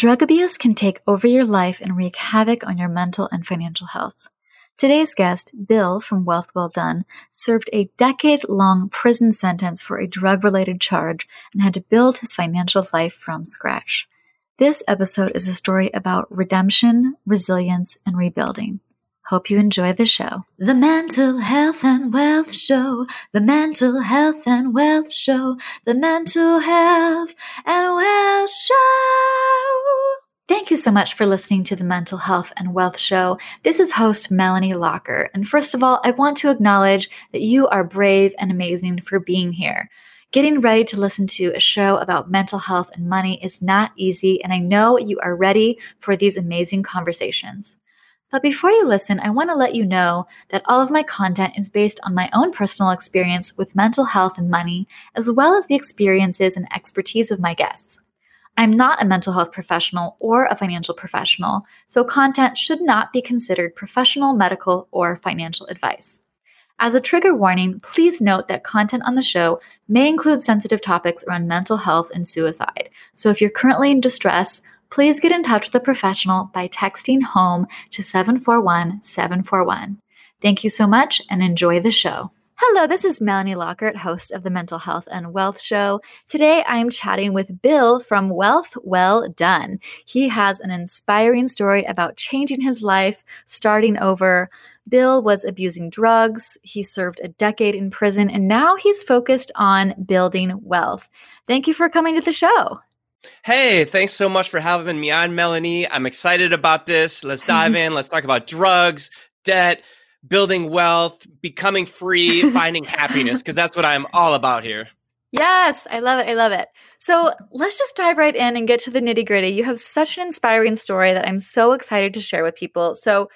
Drug abuse can take over your life and wreak havoc on your mental and financial health. Today's guest, Bill from Wealth Well Done, served a decade long prison sentence for a drug related charge and had to build his financial life from scratch. This episode is a story about redemption, resilience, and rebuilding. Hope you enjoy the show. The Mental Health and Wealth Show. The Mental Health and Wealth Show. The Mental Health and Wealth Show. Thank you so much for listening to the Mental Health and Wealth Show. This is host Melanie Lockert. And first of all, I want to acknowledge that you are brave and amazing for being here. Getting ready to listen to a show about mental health and money is not easy, and I know you are ready for these amazing conversations. But before you listen, I want to let you know that all of my content is based on my own personal experience with mental health and money, as well as the experiences and expertise of my guests. I'm not a mental health professional or a financial professional, so content should not be considered professional, medical, or financial advice. As a trigger warning, please note that content on the show may include sensitive topics around mental health and suicide. So if you're currently in distress, please get in touch with a professional by texting HOME to 741 741. Thank you so much and enjoy the show. Hello, this is Melanie Lockert, host of the Mental Health and Wealth Show. Today I'm chatting with Bill from Wealth Well Done. He has an inspiring story about changing his life, starting over. Bill was abusing drugs. He served a decade in prison, and now he's focused on building wealth. Thank you for coming to the show. Hey, thanks so much for having me on, Melanie. I'm excited about this. Let's dive in. Let's talk about drugs, debt, building wealth, becoming free, finding happiness, because that's what I'm all about here. Yes, I love it. I love it. So let's just dive right in and get to the nitty gritty. You have such an inspiring story that I'm so excited to share with people. So,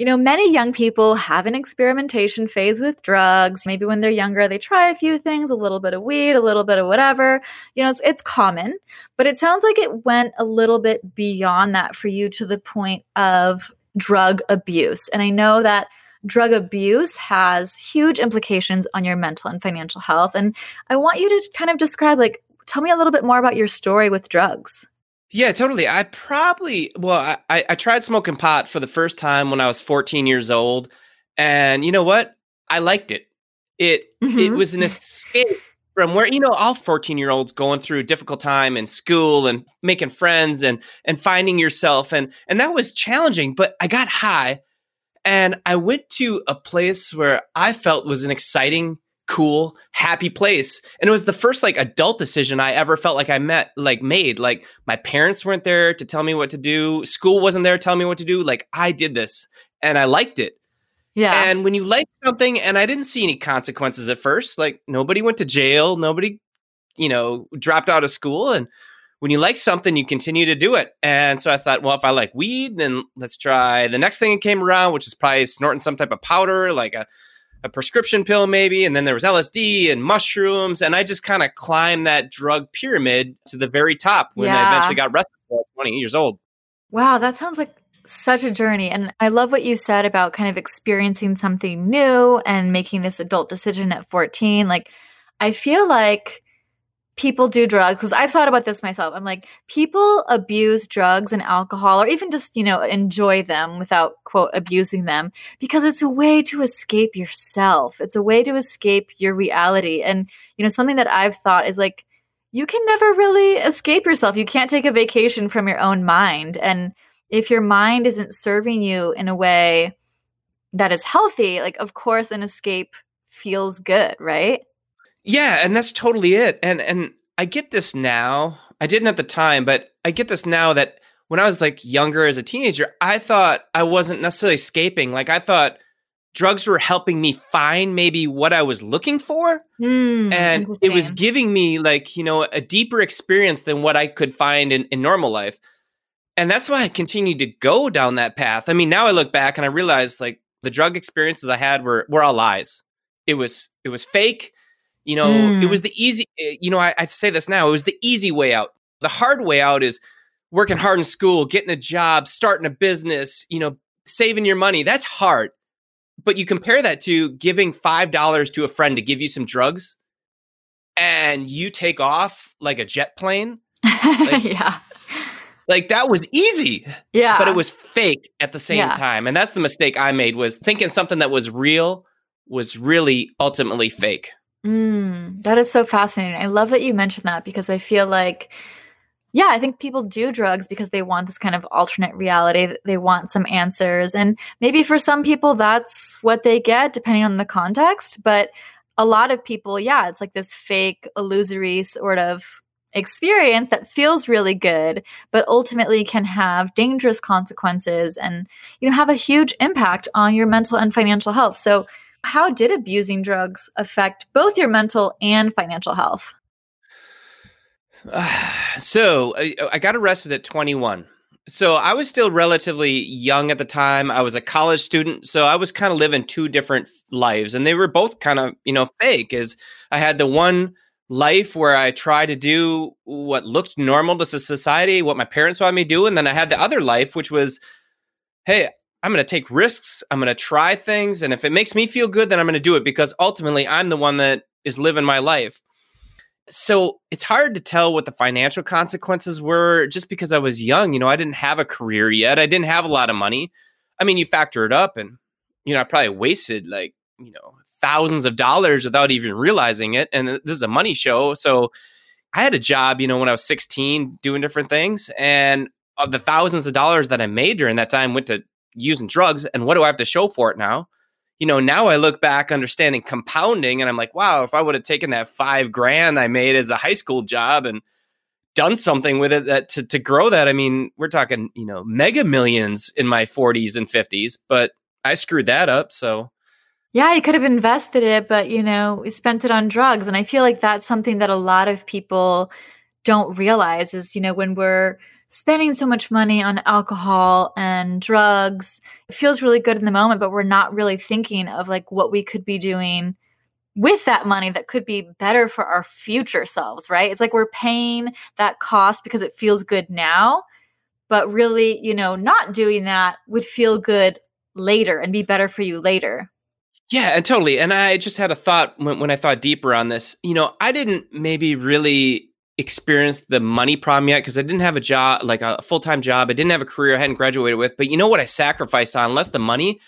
you know, many young people have an experimentation phase with drugs. Maybe when they're younger, they try a few things, a little bit of weed, a little bit of whatever. You know, it's, it's common, but it sounds like it went a little bit beyond that for you to the point of drug abuse. And I know that drug abuse has huge implications on your mental and financial health. And I want you to kind of describe, like, tell me a little bit more about your story with drugs. Yeah, totally. I probably well, I, I tried smoking pot for the first time when I was 14 years old, and you know what? I liked it. It mm-hmm. it was an escape from where you know all 14 year olds going through a difficult time in school and making friends and and finding yourself and and that was challenging. But I got high, and I went to a place where I felt was an exciting cool, happy place. And it was the first like adult decision I ever felt like I met like made. Like my parents weren't there to tell me what to do. School wasn't there telling me what to do. Like I did this and I liked it. Yeah. And when you like something and I didn't see any consequences at first, like nobody went to jail, nobody, you know, dropped out of school and when you like something, you continue to do it. And so I thought, well, if I like weed, then let's try the next thing that came around, which is probably snorting some type of powder, like a a prescription pill maybe and then there was LSD and mushrooms and I just kind of climbed that drug pyramid to the very top when yeah. I eventually got arrested at 20 years old. Wow, that sounds like such a journey and I love what you said about kind of experiencing something new and making this adult decision at 14 like I feel like people do drugs because I've thought about this myself. I'm like, people abuse drugs and alcohol or even just, you know, enjoy them without quote abusing them because it's a way to escape yourself. It's a way to escape your reality. And, you know, something that I've thought is like, you can never really escape yourself. You can't take a vacation from your own mind. And if your mind isn't serving you in a way that is healthy, like, of course, an escape feels good, right? Yeah, and that's totally it. And and I get this now. I didn't at the time, but I get this now that when I was like younger as a teenager, I thought I wasn't necessarily escaping. Like I thought drugs were helping me find maybe what I was looking for. Mm, and it was giving me like, you know, a deeper experience than what I could find in, in normal life. And that's why I continued to go down that path. I mean, now I look back and I realize like the drug experiences I had were were all lies. It was it was fake. You know, mm. it was the easy, eh, you know, I, I say this now, it was the easy way out. The hard way out is working hard in school, getting a job, starting a business, you know, saving your money. That's hard. But you compare that to giving $5 to a friend to give you some drugs and you take off like a jet plane. Like, yeah. Like that was easy. Yeah. But it was fake at the same Yeah. time. And that's the mistake I made was thinking something that was real was really ultimately fake. Mm, that is so fascinating. I love that you mentioned that because I feel like, yeah, I think people do drugs because they want this kind of alternate reality. They want some answers. And maybe for some people, that's what they get, depending on the context. But a lot of people, yeah, it's like this fake, illusory sort of experience that feels really good, but ultimately can have dangerous consequences and, you know, have a huge impact on your mental and financial health. So, how did abusing drugs affect both your mental and financial health? so I, I got arrested at 21. So I was still relatively young at the time. I was a college student, so I was kind of living two different lives, and they were both kind of you know fake. As I had the one life where I tried to do what looked normal to society, what my parents wanted me to do, and then I had the other life, which was, hey, I'm going to take risks. I'm going to try things. And if it makes me feel good, then I'm going to do it because ultimately I'm the one that is living my life. So it's hard to tell what the financial consequences were just because I was young. You know, I didn't have a career yet. I didn't have a lot of money. I mean, you factor it up and, you know, I probably wasted like, you know, thousands of dollars without even realizing it. And this is a money show. So I had a job, you know, when I was 16 doing different things. And of the thousands of dollars that I made during that time went to using drugs and what do I have to show for it now? You know, now I look back understanding compounding and I'm like, wow, if I would have taken that five grand I made as a high school job and done something with it that to, to grow that, I mean, we're talking, you know, mega millions in my 40s and 50s, but I screwed that up. So Yeah, I could have invested it, but you know, we spent it on drugs. And I feel like that's something that a lot of people don't realize is, you know, when we're spending so much money on alcohol and drugs, it feels really good in the moment, but we're not really thinking of like what we could be doing with that money that could be better for our future selves, right? It's like we're paying that cost because it feels good now, but really, you know, not doing that would feel good later and be better for you later. Yeah, and totally. And I just had a thought when, when I thought deeper on this. You know, I didn't maybe really experience the money problem yet because I didn't have a job, like a full time job. I didn't have a career I hadn't graduated with. But you know what I sacrificed on? Less the money,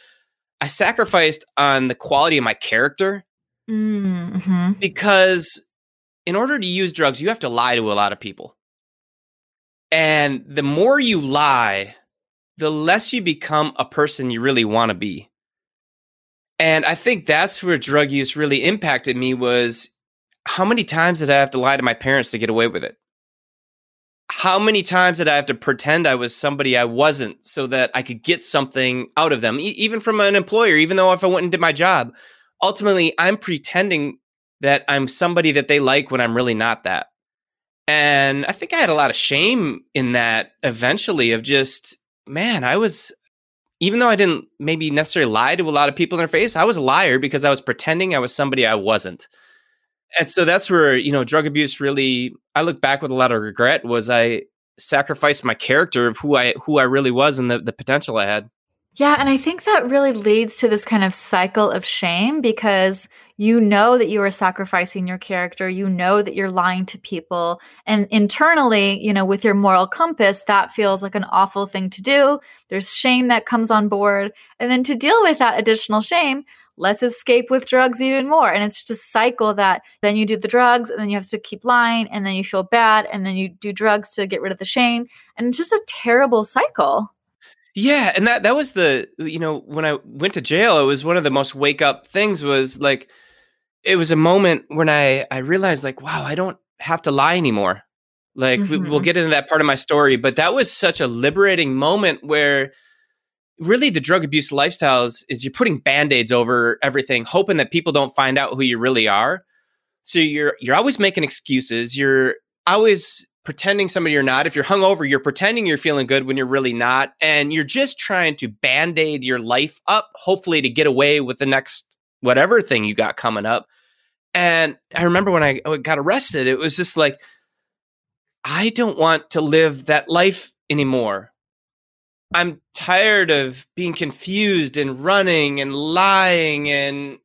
I sacrificed on the quality of my character Mm-hmm. because in order to use drugs, you have to lie to a lot of people. And the more you lie, the less you become a person you really want to be. And I think that's where drug use really impacted me was how many times did I have to lie to my parents to get away with it? How many times did I have to pretend I was somebody I wasn't so that I could get something out of them, e- even from an employer, even though if I went and did my job? Ultimately, I'm pretending that I'm somebody that they like when I'm really not that. And I think I had a lot of shame in that eventually of just, man, I was, even though I didn't maybe necessarily lie to a lot of people in their face, I was a liar because I was pretending I was somebody I wasn't. And so that's where, you know, drug abuse really, I look back with a lot of regret was I sacrificed my character of who I, who I really was and the, the potential I had. Yeah, and I think that really leads to this kind of cycle of shame because you know that you are sacrificing your character, you know that you're lying to people, and internally, you know, with your moral compass, that feels like an awful thing to do. There's shame that comes on board, and then to deal with that additional shame, let's escape with drugs even more. And it's just a cycle that then you do the drugs, and then you have to keep lying, and then you feel bad, and then you do drugs to get rid of the shame, and it's just a terrible cycle. Yeah, and that that was the you know when I went to jail, it was one of the most wake up things. Was like it was a moment when I I realized like wow, I don't have to lie anymore. Like we, we'll Mhm. get into that part of my story, but that was such a liberating moment where really the drug abuse lifestyles is, you're putting band-aids over everything, hoping that people don't find out who you really are. So you're you're always making excuses. You're always pretending somebody you're not. If you're hungover, you're pretending you're feeling good when you're really not. And you're just trying to band-aid your life up, hopefully to get away with the next whatever thing you got coming up. And I remember when I got arrested, it was just like, I don't want to live that life anymore. I'm tired of being confused and running and lying and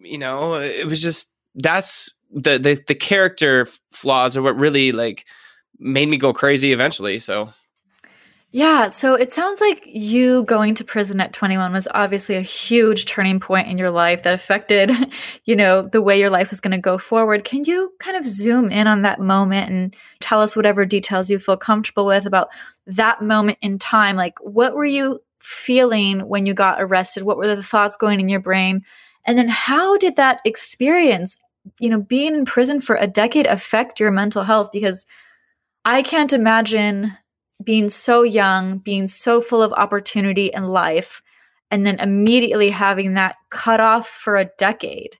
you know, it was just that's the the, the character flaws are what really like made me go crazy eventually. So Yeah, so it sounds like you going to prison at 21 was obviously a huge turning point in your life that affected, you know, the way your life was going to go forward. Can you kind of zoom in on that moment and tell us whatever details you feel comfortable with about that moment in time? Like what were you feeling when you got arrested? What were the thoughts going in your brain? And then how did that experience, you know, being in prison for a decade affect your mental health because I can't imagine being so young, being so full of opportunity and life, and then immediately having that cut off for a decade.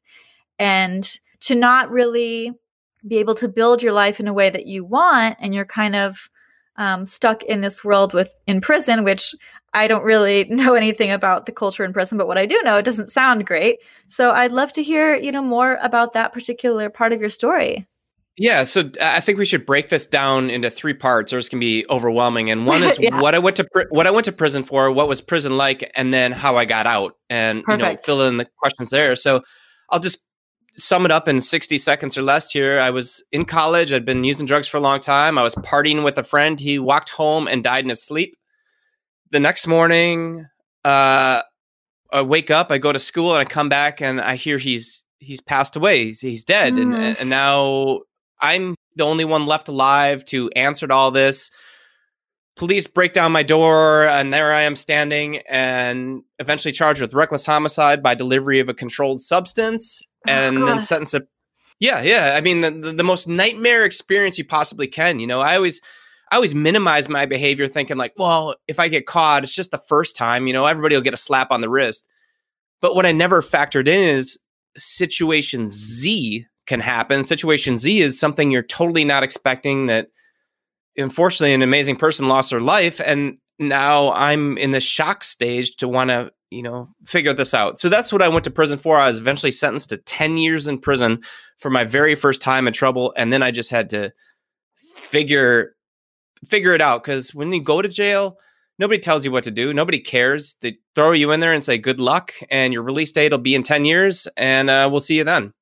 And to not really be able to build your life in a way that you want, and you're kind of um, stuck in this world with in prison, which I don't really know anything about the culture in prison, but what I do know, it doesn't sound great. So I'd love to hear, you know, more about that particular part of your story. Yeah, so I think we should break this down into three parts, or it's gonna be overwhelming. And one is yeah. what I went to pr- what I went to prison for, what was prison like, and then how I got out, and Perfect. you know, fill in the questions there. So I'll just sum it up in 60 seconds or less here. I was in college. I'd been using drugs for a long time. I was partying with a friend. He walked home and died in his sleep. The next morning, uh, I wake up, I go to school, and I come back, and I hear he's he's passed away. He's, he's dead, mm. and and now I'm the only one left alive to answer to all this. Police break down my door, and there I am standing, and eventually charged with reckless homicide by delivery of a controlled substance, oh, and oh, then sentenced to. Yeah, yeah. I mean, the, the, the most nightmare experience you possibly can. You know, I always, I always minimize my behavior, thinking like, well, if I get caught, it's just the first time. You know, everybody will get a slap on the wrist. But what I never factored in is situation Z can happen. Situation Z is something you're totally not expecting that unfortunately an amazing person lost their life and now I'm in the shock stage to want to, you know, figure this out. So that's what I went to prison for. I was eventually sentenced to 10 years in prison for my very first time in trouble and then I just had to figure figure it out cuz when you go to jail, nobody tells you what to do. Nobody cares. They throw you in there and say good luck and your release date will be in 10 years and uh, we'll see you then.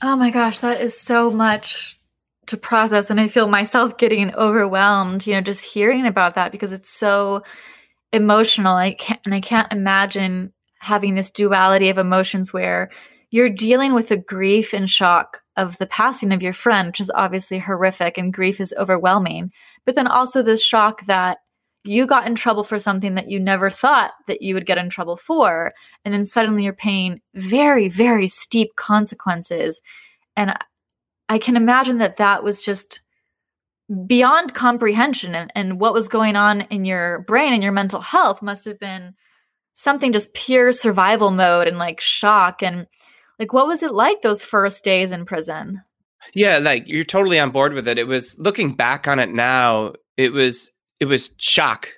Oh my gosh, that is so much to process. And I feel myself getting overwhelmed, you know, just hearing about that because it's so emotional. I can't, and I can't imagine having this duality of emotions where you're dealing with the grief and shock of the passing of your friend, which is obviously horrific and grief is overwhelming. But then also the shock that you got in trouble for something that you never thought that you would get in trouble for and then suddenly you're paying very very steep consequences and i can imagine that that was just beyond comprehension and, and what was going on in your brain and your mental health must have been something just pure survival mode and like shock and like what was it like those first days in prison? Yeah like you're totally on board with it. It was looking back on it now it was it was shock.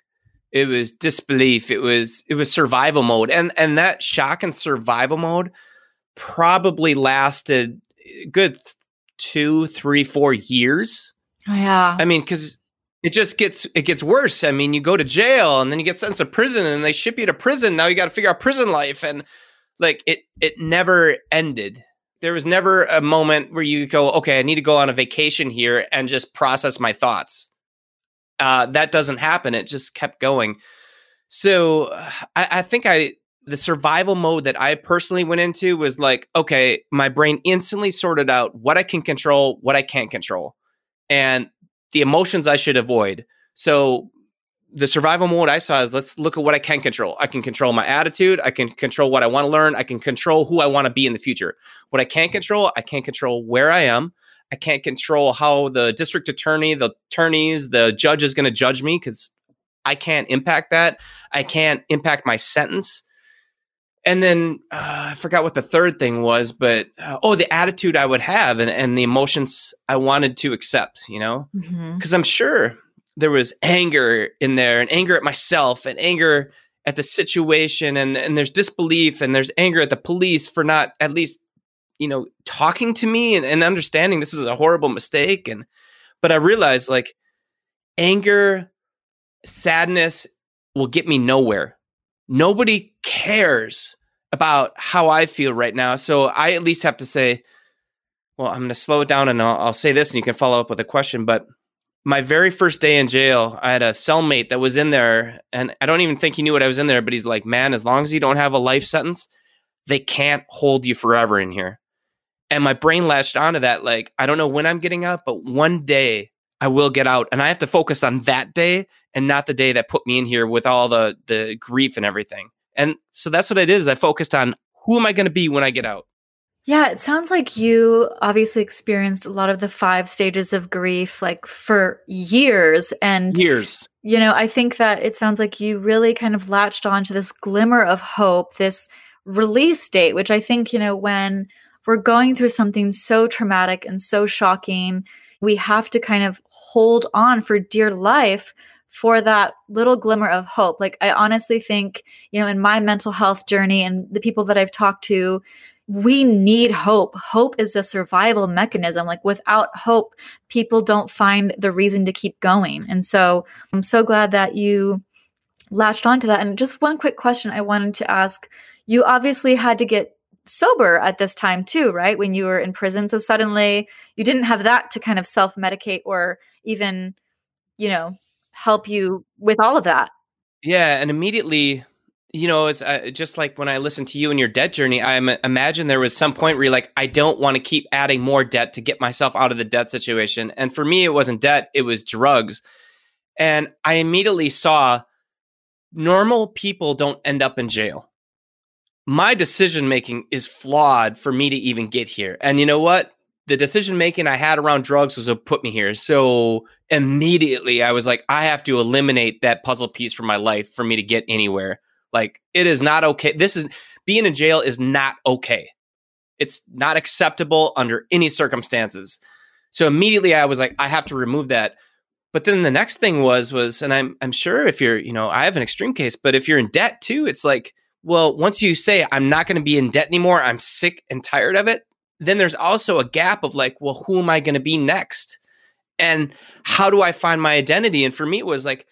It was disbelief. It was it was survival mode and and that shock and survival mode probably lasted good two three four years. Oh, yeah. I mean because it just gets it gets worse. I mean you go to jail and then you get sentenced to prison and they ship you to prison. Now you got to figure out prison life and like it it never ended. There was never a moment where you go okay i need to go on a vacation here and just process my thoughts. Uh, that doesn't happen. It just kept going. So I, I think I the survival mode that I personally went into was like, okay, my brain instantly sorted out what I can control, what I can't control, and the emotions I should avoid. So the survival mode I saw is let's look at what I can control. I can control my attitude. I can control what I want to learn. I can control who I want to be in the future. What I can't control, I can't control where I am. I can't control how the district attorney, the attorneys, the judge is going to judge me because I can't impact that. I can't impact my sentence. And then uh, I forgot what the third thing was, but uh, oh, the attitude I would have and, and the emotions I wanted to accept, you know? Because mm-hmm. I'm sure there was anger in there and anger at myself and anger at the situation and, and there's disbelief and there's anger at the police for not at least you know, talking to me and, and understanding this is a horrible mistake. And, but I realized like anger, sadness will get me nowhere. Nobody cares about how I feel right now. So I at least have to say, well, I'm going to slow it down and I'll, I'll, say this and you can follow up with a question. But my very first day in jail, I had a cellmate that was in there, and I don't even think he knew what I was in there, but he's like, man, as long as you don't have a life sentence, they can't hold you forever in here. And my brain latched onto that. Like, I don't know when I'm getting out, but one day I will get out. And I have to focus on that day and not the day that put me in here with all the the grief and everything. And so that's what I did is I focused on who am I going to be when I get out? Yeah, it sounds like you obviously experienced a lot of the five stages of grief like for years and years. You know, I think that it sounds like you really kind of latched on to this glimmer of hope, this release date, which I think, you know, when we're going through something so traumatic and so shocking, we have to kind of hold on for dear life for that little glimmer of hope. Like, I honestly think, you know, in my mental health journey and the people that I've talked to, we need hope. Hope is a survival mechanism. Like, without hope, people don't find the reason to keep going. And so, I'm so glad that you latched onto that. And just one quick question I wanted to ask you obviously had to get sober at this time too, right? When you were in prison. So suddenly you didn't have that to kind of self medicate or even, you know, help you with all of that. Yeah. And immediately, you know, it's uh, just like when I listened to you and your debt journey, I imagine there was some point where you're like, I don't want to keep adding more debt to get myself out of the debt situation. And for me, it wasn't debt, it was drugs. And I immediately saw normal people don't end up in jail my decision making is flawed for me to even get here. And you know what? The decision making I had around drugs was what put me here. So immediately I was like, I have to eliminate that puzzle piece from my life for me to get anywhere. Like, it is not okay. This is being in jail is not okay. It's not acceptable under any circumstances. So immediately I was like, I have to remove that. But then the next thing was was, and I'm I'm sure if you're, you know, I have an extreme case, but if you're in debt too, it's like well, once you say, I'm not going to be in debt anymore, I'm sick and tired of it, then there's also a gap of like, well, who am I going to be next? And how do I find my identity? And for me, it was like,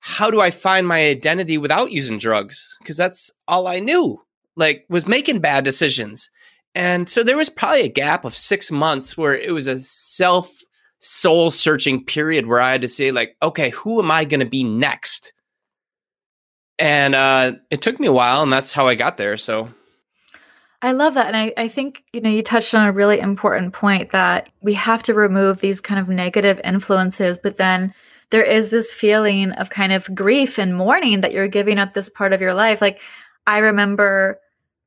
how do I find my identity without using drugs? Because that's all I knew, like, was making bad decisions. And so there was probably a gap of six months where it was a self soul searching period where I had to say, like, okay, who am I going to be next? And uh, it took me a while, and that's how I got there. So I love that. And I, I think, you know, you touched on a really important point that we have to remove these kind of negative influences, but then there is this feeling of kind of grief and mourning that you're giving up this part of your life. Like, I remember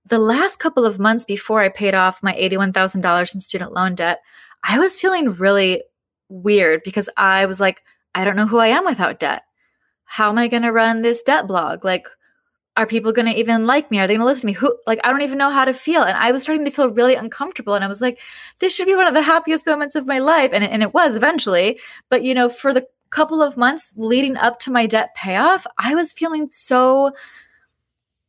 the last couple of months before I paid off my $81,000 in student loan debt, I was feeling really weird because I was like, I don't know who I am without debt how am I going to run this debt blog? Like, are people going to even like me? Are they going to listen to me? Who, like, I don't even know how to feel. And I was starting to feel really uncomfortable. And I was like, this should be one of the happiest moments of my life. And, and it was eventually. But, you know, for the couple of months leading up to my debt payoff, I was feeling so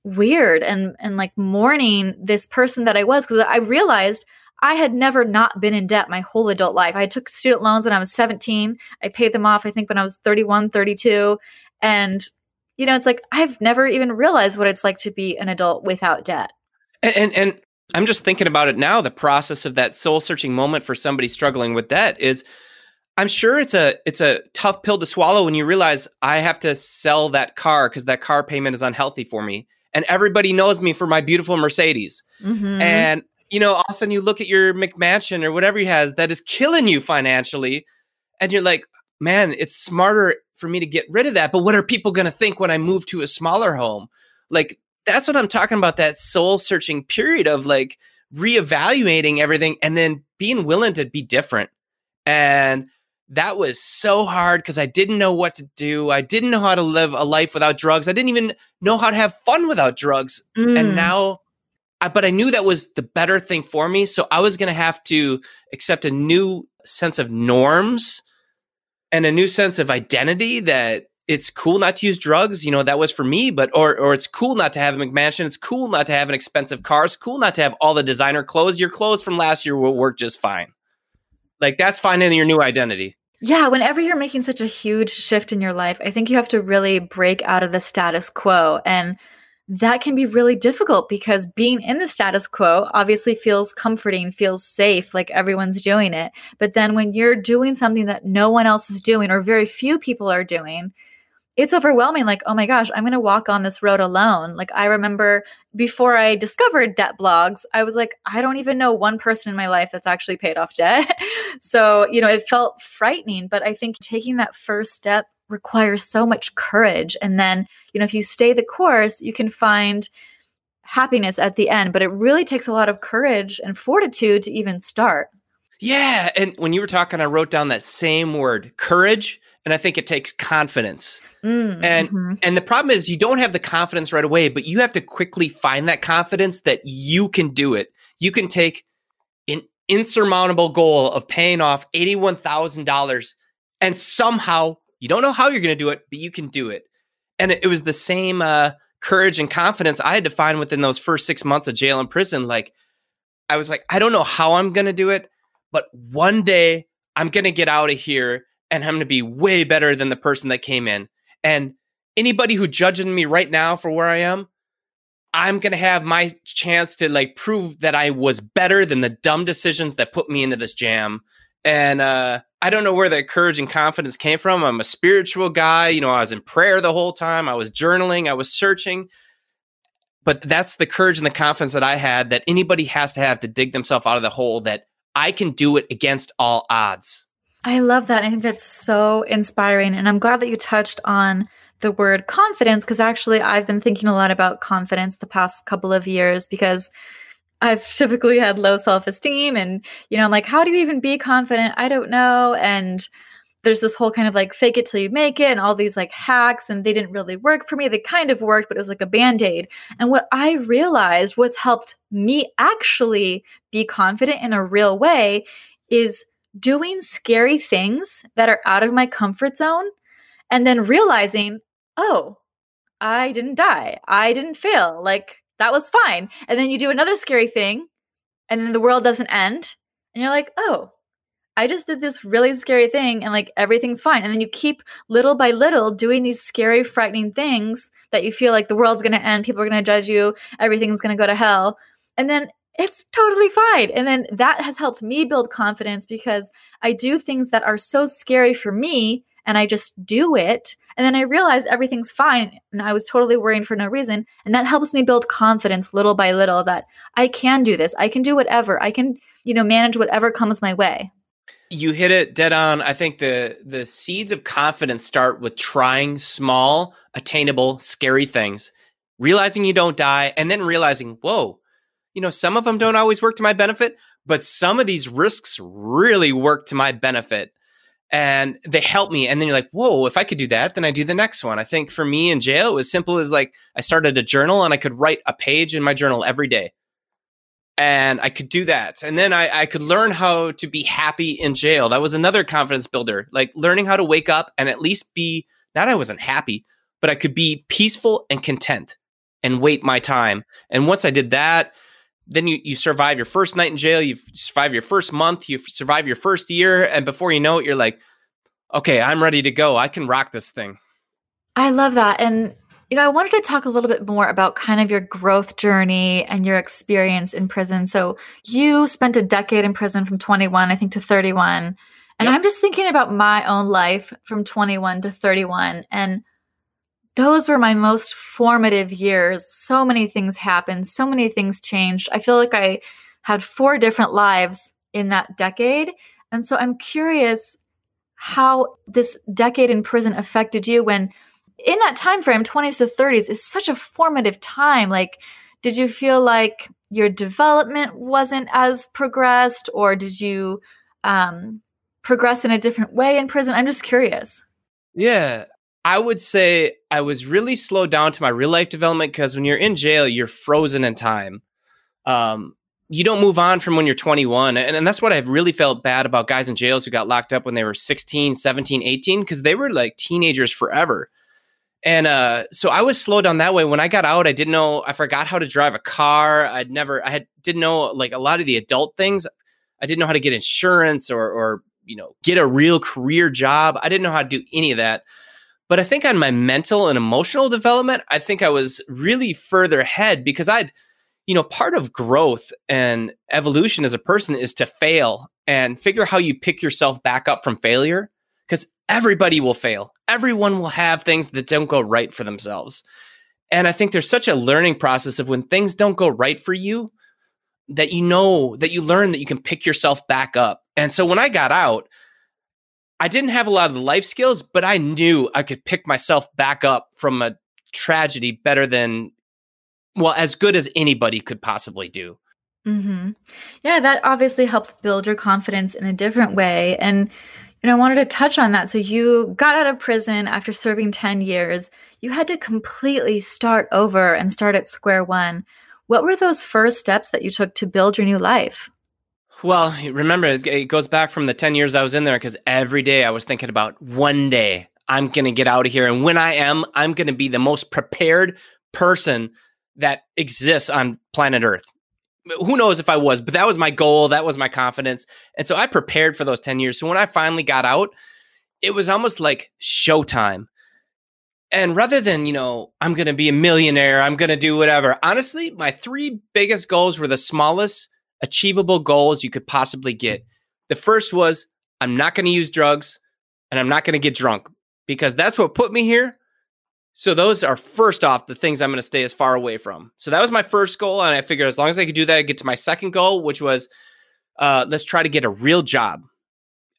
weird and, and like mourning this person that I was because I realized I had never not been in debt my whole adult life. I took student loans when I was 17. I paid them off, I think, when I was 31, 32. And, you know, it's like I've never even realized what it's like to be an adult without debt. And, and, and I'm just thinking about it now. The process of that soul searching moment for somebody struggling with debt is I'm sure it's a it's a tough pill to swallow when you realize I have to sell that car because that car payment is unhealthy for me. And everybody knows me for my beautiful Mercedes. Mm-hmm. And you know, all of a sudden you look at your McMansion or whatever he has that is killing you financially, and you're like, man, it's smarter for me to get rid of that. But what are people going to think when I move to a smaller home? Like, that's what I'm talking about that soul searching period of like reevaluating everything and then being willing to be different. And that was so hard because I didn't know what to do. I didn't know how to live a life without drugs. I didn't even know how to have fun without drugs. Mm. And now, I, but I knew that was the better thing for me. So I was going to have to accept a new sense of norms and a new sense of identity that it's cool not to use drugs. You know, that was for me, but or or it's cool not to have a McMansion. It's cool not to have an expensive car. It's cool not to have all the designer clothes. Your clothes from last year will work just fine. Like that's finding your new identity. Yeah, whenever you're making such a huge shift in your life, I think you have to really break out of the status quo and that can be really difficult because being in the status quo obviously feels comforting, feels safe, like everyone's doing it. But then when you're doing something that no one else is doing or very few people are doing, it's overwhelming. Like, oh my gosh, I'm going to walk on this road alone. Like, I remember before I discovered debt blogs, I was like, I don't even know one person in my life that's actually paid off debt. so, you know, it felt frightening. But I think taking that first step requires so much courage. And then, you know, if you stay the course, you can find happiness at the end. But it really takes a lot of courage and fortitude to even start. Yeah. And when you were talking, I wrote down that same word, courage. And I think it takes confidence Mm, and mm-hmm. and the problem is you don't have the confidence right away, but you have to quickly find that confidence that you can do it. You can take an insurmountable goal of paying off $81,000 and somehow you don't know how you're going to do it, but you can do it. And it, it was the same uh, courage and confidence I had to find within those first 6 months of jail and prison like I was like I don't know how I'm going to do it, but one day I'm going to get out of here and I'm going to be way better than the person that came in and anybody who judging me right now for where I am, I'm going to have my chance to like prove that I was better than the dumb decisions that put me into this jam. And uh, I don't know where that courage and confidence came from. I'm a spiritual guy. You know, I was in prayer the whole time. I was journaling. I was searching. But that's the courage and the confidence that I had that anybody has to have to dig themselves out of the hole that I can do it against all odds. I love that. I think that's so inspiring. And I'm glad that you touched on the word confidence because actually I've been thinking a lot about confidence the past couple of years because I've typically had low self esteem. And, you know, I'm like, how do you even be confident? I don't know. And there's this whole kind of like fake it till you make it and all these like hacks and they didn't really work for me. They kind of worked, but it was like a band aid. And what I realized, what's helped me actually be confident in a real way is doing scary things that are out of my comfort zone and then realizing, oh, I didn't die. I didn't fail. Like that was fine. And then you do another scary thing and then the world doesn't end. And you're like, oh, I just did this really scary thing and like everything's fine. And then you keep little by little doing these scary, frightening things that you feel like the world's going to end, people are going to judge you, everything's going to go to hell. And then it's totally fine. And then that has helped me build confidence because I do things that are so scary for me and I just do it. And then I realize everything's fine. And I was totally worrying for no reason. And that helps me build confidence little by little that I can do this. I can do whatever. I can, you know, manage whatever comes my way. You hit it dead on. I think the the seeds of confidence start with trying small, attainable, scary things, realizing you don't die, and then realizing, whoa, you know, some of them don't always work to my benefit, but some of these risks really work to my benefit and they help me. And then you're like, whoa, if I could do that, then I do the next one. I think for me in jail, it was simple as like I started a journal and I could write a page in my journal every day. And I could do that. And then I, I could learn how to be happy in jail. That was another confidence builder, like learning how to wake up and at least be not I wasn't happy, but I could be peaceful and content and wait my time. And once I did that, then you, you survive your first night in jail, you survive your first month, you survive your first year, and before you know it, you're like, okay, I'm ready to go. I can rock this thing. I love that. And, you know, I wanted to talk a little bit more about kind of your growth journey and your experience in prison. So you spent a decade in prison from 21, I think, to 31. And yep. I'm just thinking about my own life from 21 to 31. And those were my most formative years. So many things happened, so many things changed. I feel like I had four different lives in that decade. And so I'm curious how this decade in prison affected you when in that time frame 20s to 30s is such a formative time like did you feel like your development wasn't as progressed or did you um, progress in a different way in prison i'm just curious yeah I would say I was really slowed down to my real life development because when you're in jail, you're frozen in time. Um, you don't move on from when you're 21. And, and that's what I really felt bad about guys in jails who got locked up when they were 16, 17, 18, because they were like teenagers forever. And uh, so I was slowed down that way. When I got out, I didn't know, I forgot how to drive a car. I'd never, I had, didn't know like a lot of the adult things. I didn't know how to get insurance or, or, you know, get a real career job. I didn't know how to do any of that. But I think on my mental and emotional development, I think I was really further ahead because I'd, you know, part of growth and evolution as a person is to fail and figure how you pick yourself back up from failure because everybody will fail. Everyone will have things that don't go right for themselves. And I think there's such a learning process of when things don't go right for you that you know that you learn that you can pick yourself back up. And so when I got out, I didn't have a lot of the life skills, but I knew I could pick myself back up from a tragedy better than, well, as good as anybody could possibly do. Mm-hmm. Yeah, that obviously helped build your confidence in a different way. And, you know, I wanted to touch on that. So you got out of prison after serving 10 years. You had to completely start over and start at square one. What were those first steps that you took to build your new life? Well, remember, it goes back from the 10 years I was in there because every day I was thinking about one day I'm going to get out of here. And when I am, I'm going to be the most prepared person that exists on planet Earth. Who knows if I was, but that was my goal. That was my confidence. And so I prepared for those 10 years. So when I finally got out, it was almost like showtime. And rather than, you know, I'm going to be a millionaire, I'm going to do whatever. Honestly, my three biggest goals were the smallest achievable goals you could possibly get. The first was I'm not going to use drugs and I'm not going to get drunk because that's what put me here. So those are first off the things I'm going to stay as far away from. So that was my first goal, and I figured as long as I could do that, I get to my second goal, which was uh, let's try to get a real job.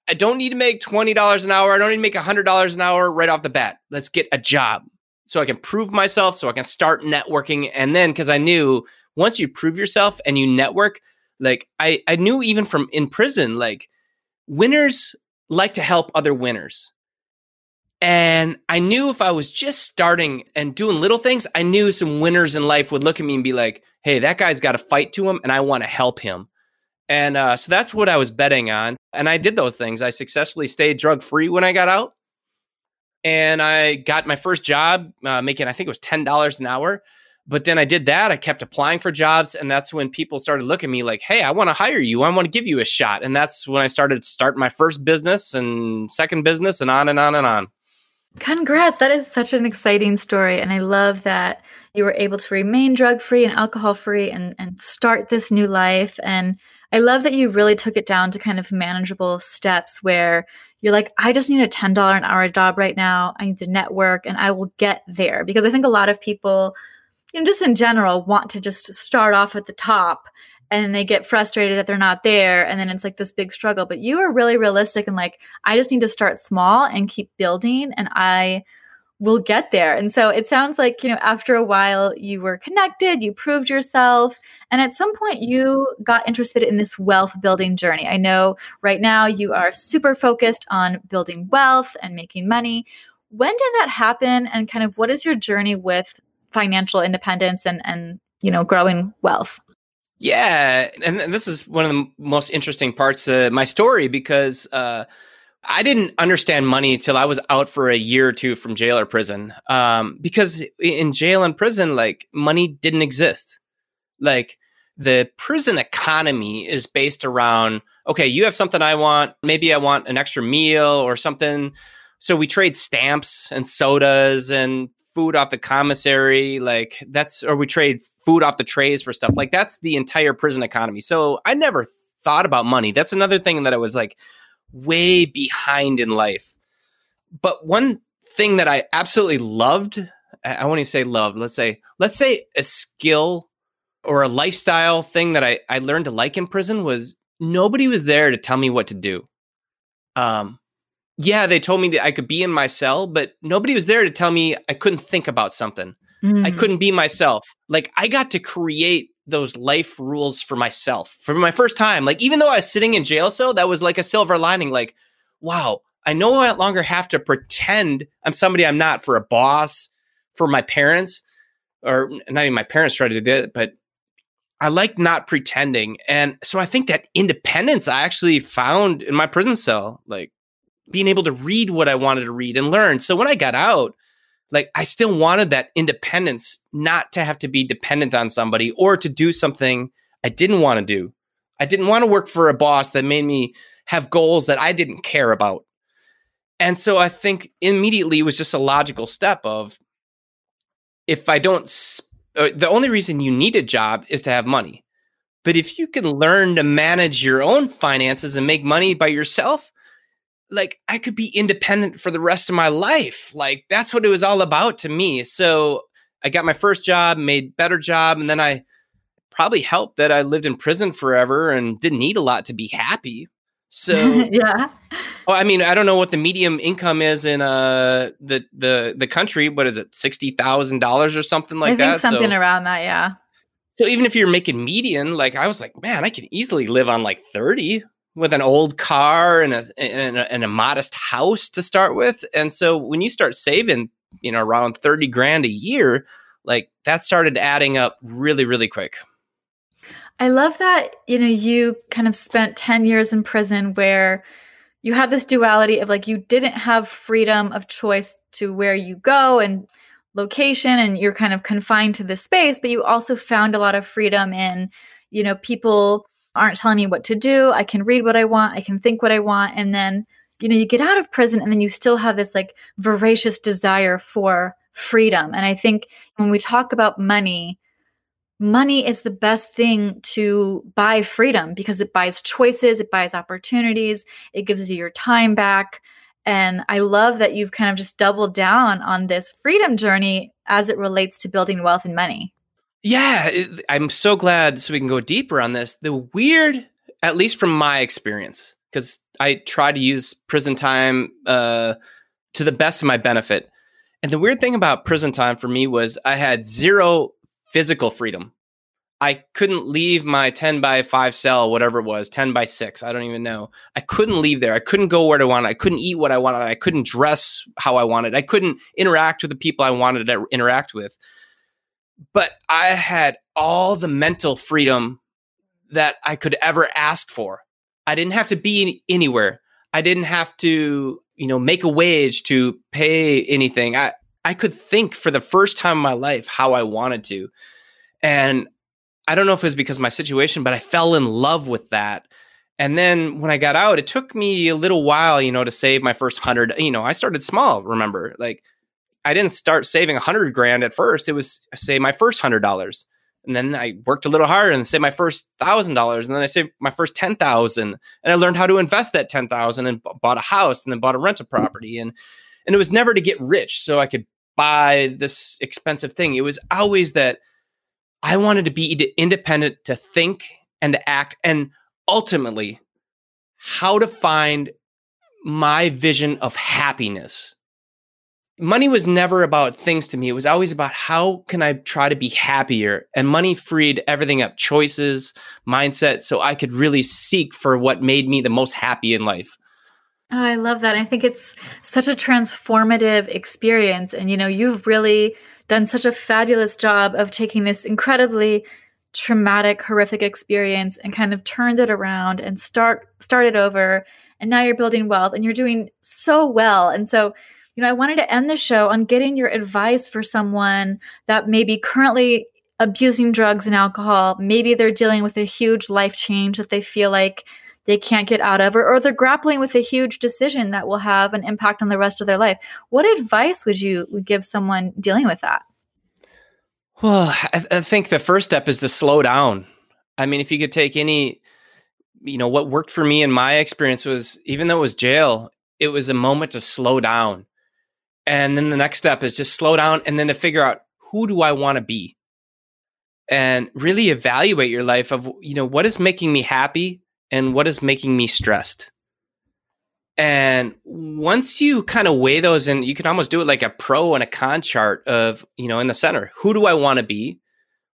I don't need to make twenty dollars an hour. I don't need to make hundred dollars an hour right off the bat. Let's get a job so I can prove myself, so I can start networking, and then because I knew once you prove yourself and you network, like I, I knew even from in prison, like winners like to help other winners. And I knew if I was just starting and doing little things, I knew some winners in life would look at me and be like, hey, that guy's got a fight to him and I want to help him. And uh, so that's what I was betting on. And I did those things. I successfully stayed drug free when I got out. And I got my first job uh, making, I think it was $10 an hour. But then I did that. I kept applying for jobs, and that's when people started looking at me like, "Hey, I want to hire you. I want to give you a shot." And that's when I started start my first business and second business, and on and on and on. Congrats! That is such an exciting story, and I love that you were able to remain drug free and alcohol free, and and start this new life. And I love that you really took it down to kind of manageable steps where you're like, I just need a $10 an hour job right now. I need to network and I will get there. Because I think a lot of people you know, just in general, want to just start off at the top and they get frustrated that they're not there and then it's like this big struggle. But you are really realistic and like i just need to start small and keep building and i will get there. And so it sounds like you know after a while you were connected you proved yourself and at some point you got interested in this wealth building journey. I know right now you are super focused on building wealth and making money. When did that happen and kind of what is your journey with financial independence and and you know growing wealth yeah and, and this is one of the most interesting parts of my story because uh, I didn't understand money till I was out for a year or two from jail or prison. Um, because in jail and prison, like money didn't exist. Like the prison economy is based around okay, you have something I want. Maybe I want an extra meal or something. So we trade stamps and sodas and food off the commissary like that's or we trade food off the trays for stuff. Like that's the entire prison economy. So i never thought about money. That's another thing that i was like way behind in life. But one thing that i absolutely loved i won't even say loved let's say let's say a skill or a lifestyle thing that i i learned to like in prison was nobody was there to tell me what to do. Um yeah, they told me that I could be in my cell, but nobody was there to tell me I couldn't think about something. Mm. I couldn't be myself. Like I got to create those life rules for myself for my first time. Like even though I was sitting in jail cell, that was like a silver lining. Like, wow, I no longer have to pretend I'm somebody I'm not for a boss, for my parents, or not even my parents tried to do it, but I like not pretending. And so I think that independence I actually found in my prison cell. Like being able to read what I wanted to read and learn. So when I got out, like I still wanted that independence, not to have to be dependent on somebody or to do something I didn't want to do. I didn't want to work for a boss that made me have goals that I didn't care about. And so I think immediately it was just a logical step of if I don't, uh, the only reason you need a job is to have money. But if you can learn to manage your own finances and make money by yourself, like I could be independent for the rest of my life. Like that's what it was all about to me. So I got my first job, made better job, and then I probably helped that I lived in prison forever and didn't need a lot to be happy. So yeah. Well, I mean, I don't know what the medium income is in uh the the the country. What is it, sixty thousand dollars or something like that? Something so, around that, yeah. So even if you're making median, like I was like, man, I could easily live on like thirty with an old car and a, and a, and a modest house to start with. And so when you start saving, you know, around thirty grand a year, like that started adding up really, really quick. I love that, you know, you kind of spent 10 years in prison where you had this duality of like you didn't have freedom of choice to where you go and location and you're kind of confined to this space, but you also found a lot of freedom in, you know, people aren't telling me what to do. I can read what I want, I can think what I want. And then, you know, you get out of prison and then you still have this like voracious desire for freedom. And I think when we talk about money, money is the best thing to buy freedom because it buys choices, it buys opportunities, it gives you your time back. And I love that you've kind of just doubled down on this freedom journey as it relates to building wealth and money. Yeah, it, I'm so glad so we can go deeper on this. The weird, at least from my experience, because I try to use prison time uh, to the best of my benefit. And the weird thing about prison time for me was I had zero physical freedom. I couldn't leave my 10 by 5 cell, whatever it was, 10 by 6. I don't even know. I couldn't leave there. I couldn't go where I wanted. I couldn't eat what I wanted. I couldn't dress how I wanted. I couldn't interact with the people I wanted to interact with. But I had all the mental freedom that I could ever ask for. I didn't have to be anywhere. I didn't have to, you know, make a wage to pay anything. I I could think for the first time in my life how I wanted to. And I don't know if it was because my situation, but I fell in love with that. And then when I got out, it took me a little while, you know, to save my first hundred. You know, I started small, remember? Like I didn't start saving a hundred grand at first. It was say my first hundred dollars. And then I worked a little harder and saved my first thousand dollars. And then I saved my first ten thousand. And I learned how to invest that ten thousand and b- bought a house and then bought a rental property. And and it was never to get rich so I could buy this expensive thing. It was always that I wanted to be independent to think and to act and ultimately how to find my vision of happiness. Money was never about things to me. It was always about how can I try to be happier? And money freed everything up choices, mindset, so I could really seek for what made me the most happy in life. Oh, I love that. I think it's such a transformative experience. And, you know, you've really done such a fabulous job of taking this incredibly traumatic, horrific experience and kind of turned it around and start started over. And now you're building wealth and you're doing so well. And so, you know, I wanted to end the show on getting your advice for someone that may be currently abusing drugs and alcohol. Maybe they're dealing with a huge life change that they feel like they can't get out of, or, or they're grappling with a huge decision that will have an impact on the rest of their life. What advice would you give someone dealing with that? Well, I, I think the first step is to slow down. I mean, if you could take any, you know, what worked for me in my experience was even though it was jail, it was a moment to slow down. And then the next step is just slow down and then to figure out who do I want to be? And really evaluate your life of, you know, what is making me happy? and what is making me stressed. And once you kind of weigh those and you can almost do it like a pro and a con chart of, you know, in the center, who do I want to be?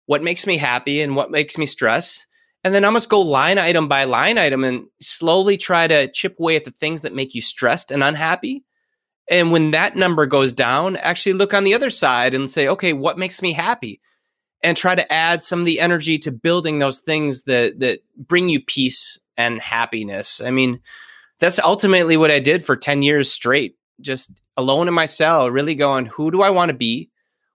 What makes me happy and what makes me stress? And then almost go line item by line item and slowly try to chip away at the things that make you stressed and unhappy. And when that number goes down, actually look on the other side and say, okay, what makes me happy? And try to add some of the energy to building those things that that bring you peace and happiness. I mean, that's ultimately what I did for 10 years straight, just alone in my cell, really going, who do I want to be?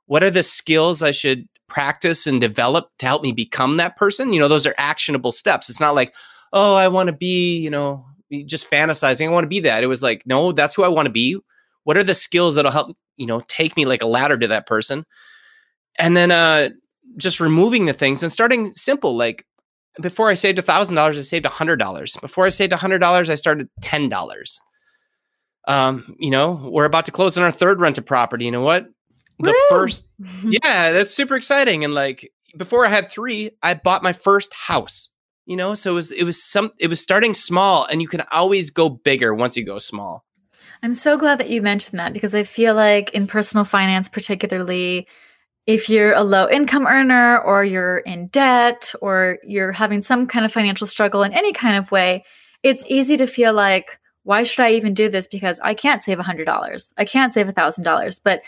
What are the skills I should practice and develop to help me become that person? You know, those are actionable steps. It's not like, oh, I want to be, you know, just fantasizing. I want to be that. It was like, no, that's who I want to be. What are the skills that'll help, you know, take me like a ladder to that person? And then uh just removing the things and starting simple. Like before I saved a thousand dollars, I saved a hundred dollars. Before I saved a hundred dollars, I started ten dollars. Um, you know, we're about to close on our third rented property. You know what? The Woo! first, yeah, that's super exciting. And like before I had three, I bought my first house. You know, so it was it was some it was starting small, and you can always go bigger once you go small. I'm so glad that you mentioned that because I feel like in personal finance, particularly, if you're a low income earner or you're in debt or you're having some kind of financial struggle in any kind of way, it's easy to feel like, why should I even do this? Because I can't save $100. I can't save $1,000. But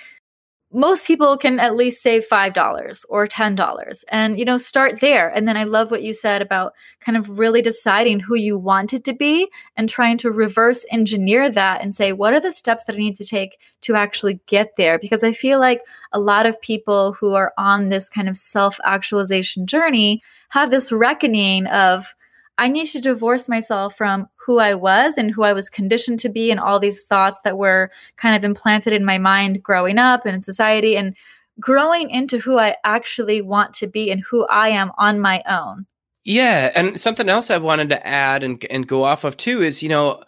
most people can at least save $5 or $10 and you know start there. And then i love what you said about kind of really deciding who you wanted to be and trying to reverse engineer that and say what are the steps that i need to take to actually get there? Because i feel like a lot of people who are on this kind of self actualization journey have this reckoning of I need to divorce myself from who I was and who I was conditioned to be and all these thoughts that were kind of implanted in my mind growing up and in society and growing into who I actually want to be and who I am on my own. Yeah, and something else I wanted to add and and go off of too is, you know,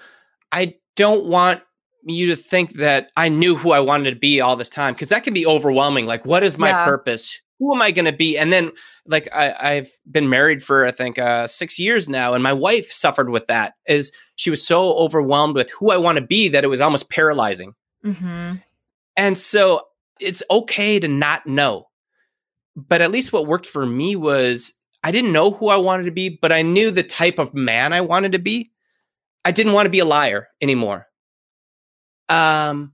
I don't want you to think that I knew who I wanted to be all this time because that can be overwhelming. Like, what is my Yeah. purpose? Who am I going to be? And then, like, I, I've been married for I think uh, six years now, and my wife suffered with that. Is she was so overwhelmed with who I want to be that it was almost paralyzing. Mm-hmm. And so it's okay to not know. But at least what worked for me was I didn't know who I wanted to be, but I knew the type of man I wanted to be. I didn't want to be a liar anymore. Um,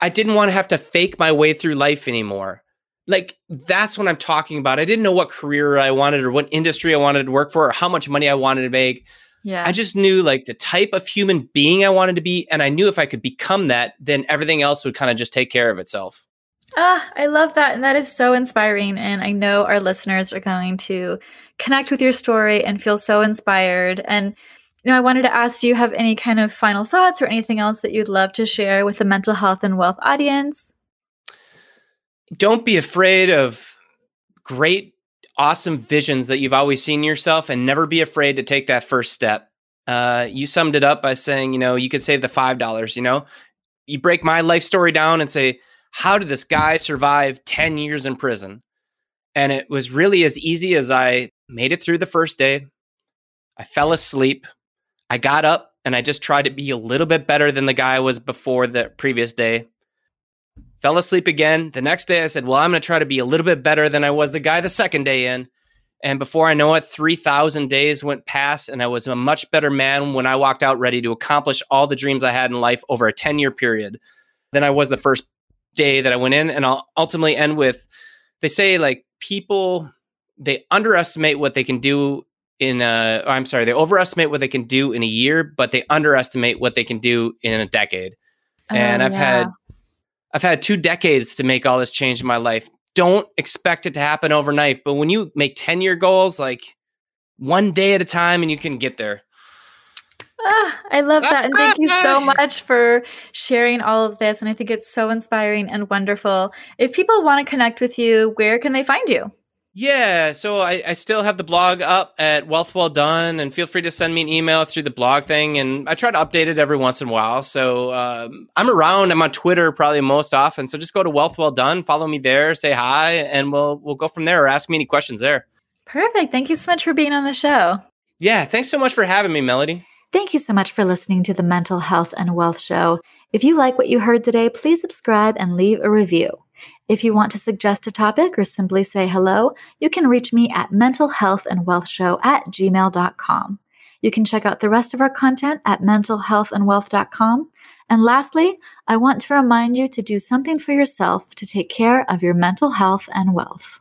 I didn't want to have to fake my way through life anymore. Like that's what I'm talking about. I didn't know what career I wanted or what industry I wanted to work for or how much money I wanted to make. Yeah. I just knew like the type of human being I wanted to be. And I knew if I could become that, then everything else would kind of just take care of itself. Ah, I love that. And that is so inspiring. And I know our listeners are going to connect with your story and feel so inspired. And, you know, I wanted to ask do you have any kind of final thoughts or anything else that you'd love to share with the mental health and wealth audience? Don't be afraid of great, awesome visions that you've always seen yourself and never be afraid to take that first step. Uh, you summed it up by saying, you know, you could save the $5, you know, you break my life story down and say, how did this guy survive 10 years in prison? And it was really as easy as I made it through the first day. I fell asleep. I got up and I just tried to be a little bit better than the guy was before the previous day. Fell asleep again. The next day I said, Well, I'm going to try to be a little bit better than I was the guy the second day in. And before I know it, 3,000 days went past, and I was a much better man when I walked out ready to accomplish all the dreams I had in life over a 10 year period than I was the first day that I went in. And I'll ultimately end with they say, like, people, they underestimate what they can do in a, I'm sorry, they overestimate what they can do in a year, but they underestimate what they can do in a decade. Oh, and Oh, I've yeah. had I've had two decades to make all this change in my life. Don't expect it to happen overnight, but when you make 10 year goals, like one day at a time, and you can get there. Ah, I love that. And thank you so much for sharing all of this. And I think it's so inspiring and wonderful. If people want to connect with you, where can they find you? Yeah, so I, I still have the blog up at Wealth Well Done, and feel free to send me an email through the blog thing. And I try to update it every once in a while. So um, I'm around. I'm on Twitter probably most often. So just go to Wealth Well Done, follow me there, say hi, and we'll we'll go from there. Or ask me any questions there. Perfect. Thank you so much for being on the show. Yeah, thanks so much for having me, Melody. Thank you so much for listening to the Mental Health and Wealth Show. If you like what you heard today, please subscribe and leave a review. If you want to suggest a topic or simply say hello, you can reach me at mentalhealthandwealthshow at gmail.com. You can check out the rest of our content at mentalhealthandwealth.com. And lastly, I want to remind you to do something for yourself to take care of your mental health and wealth.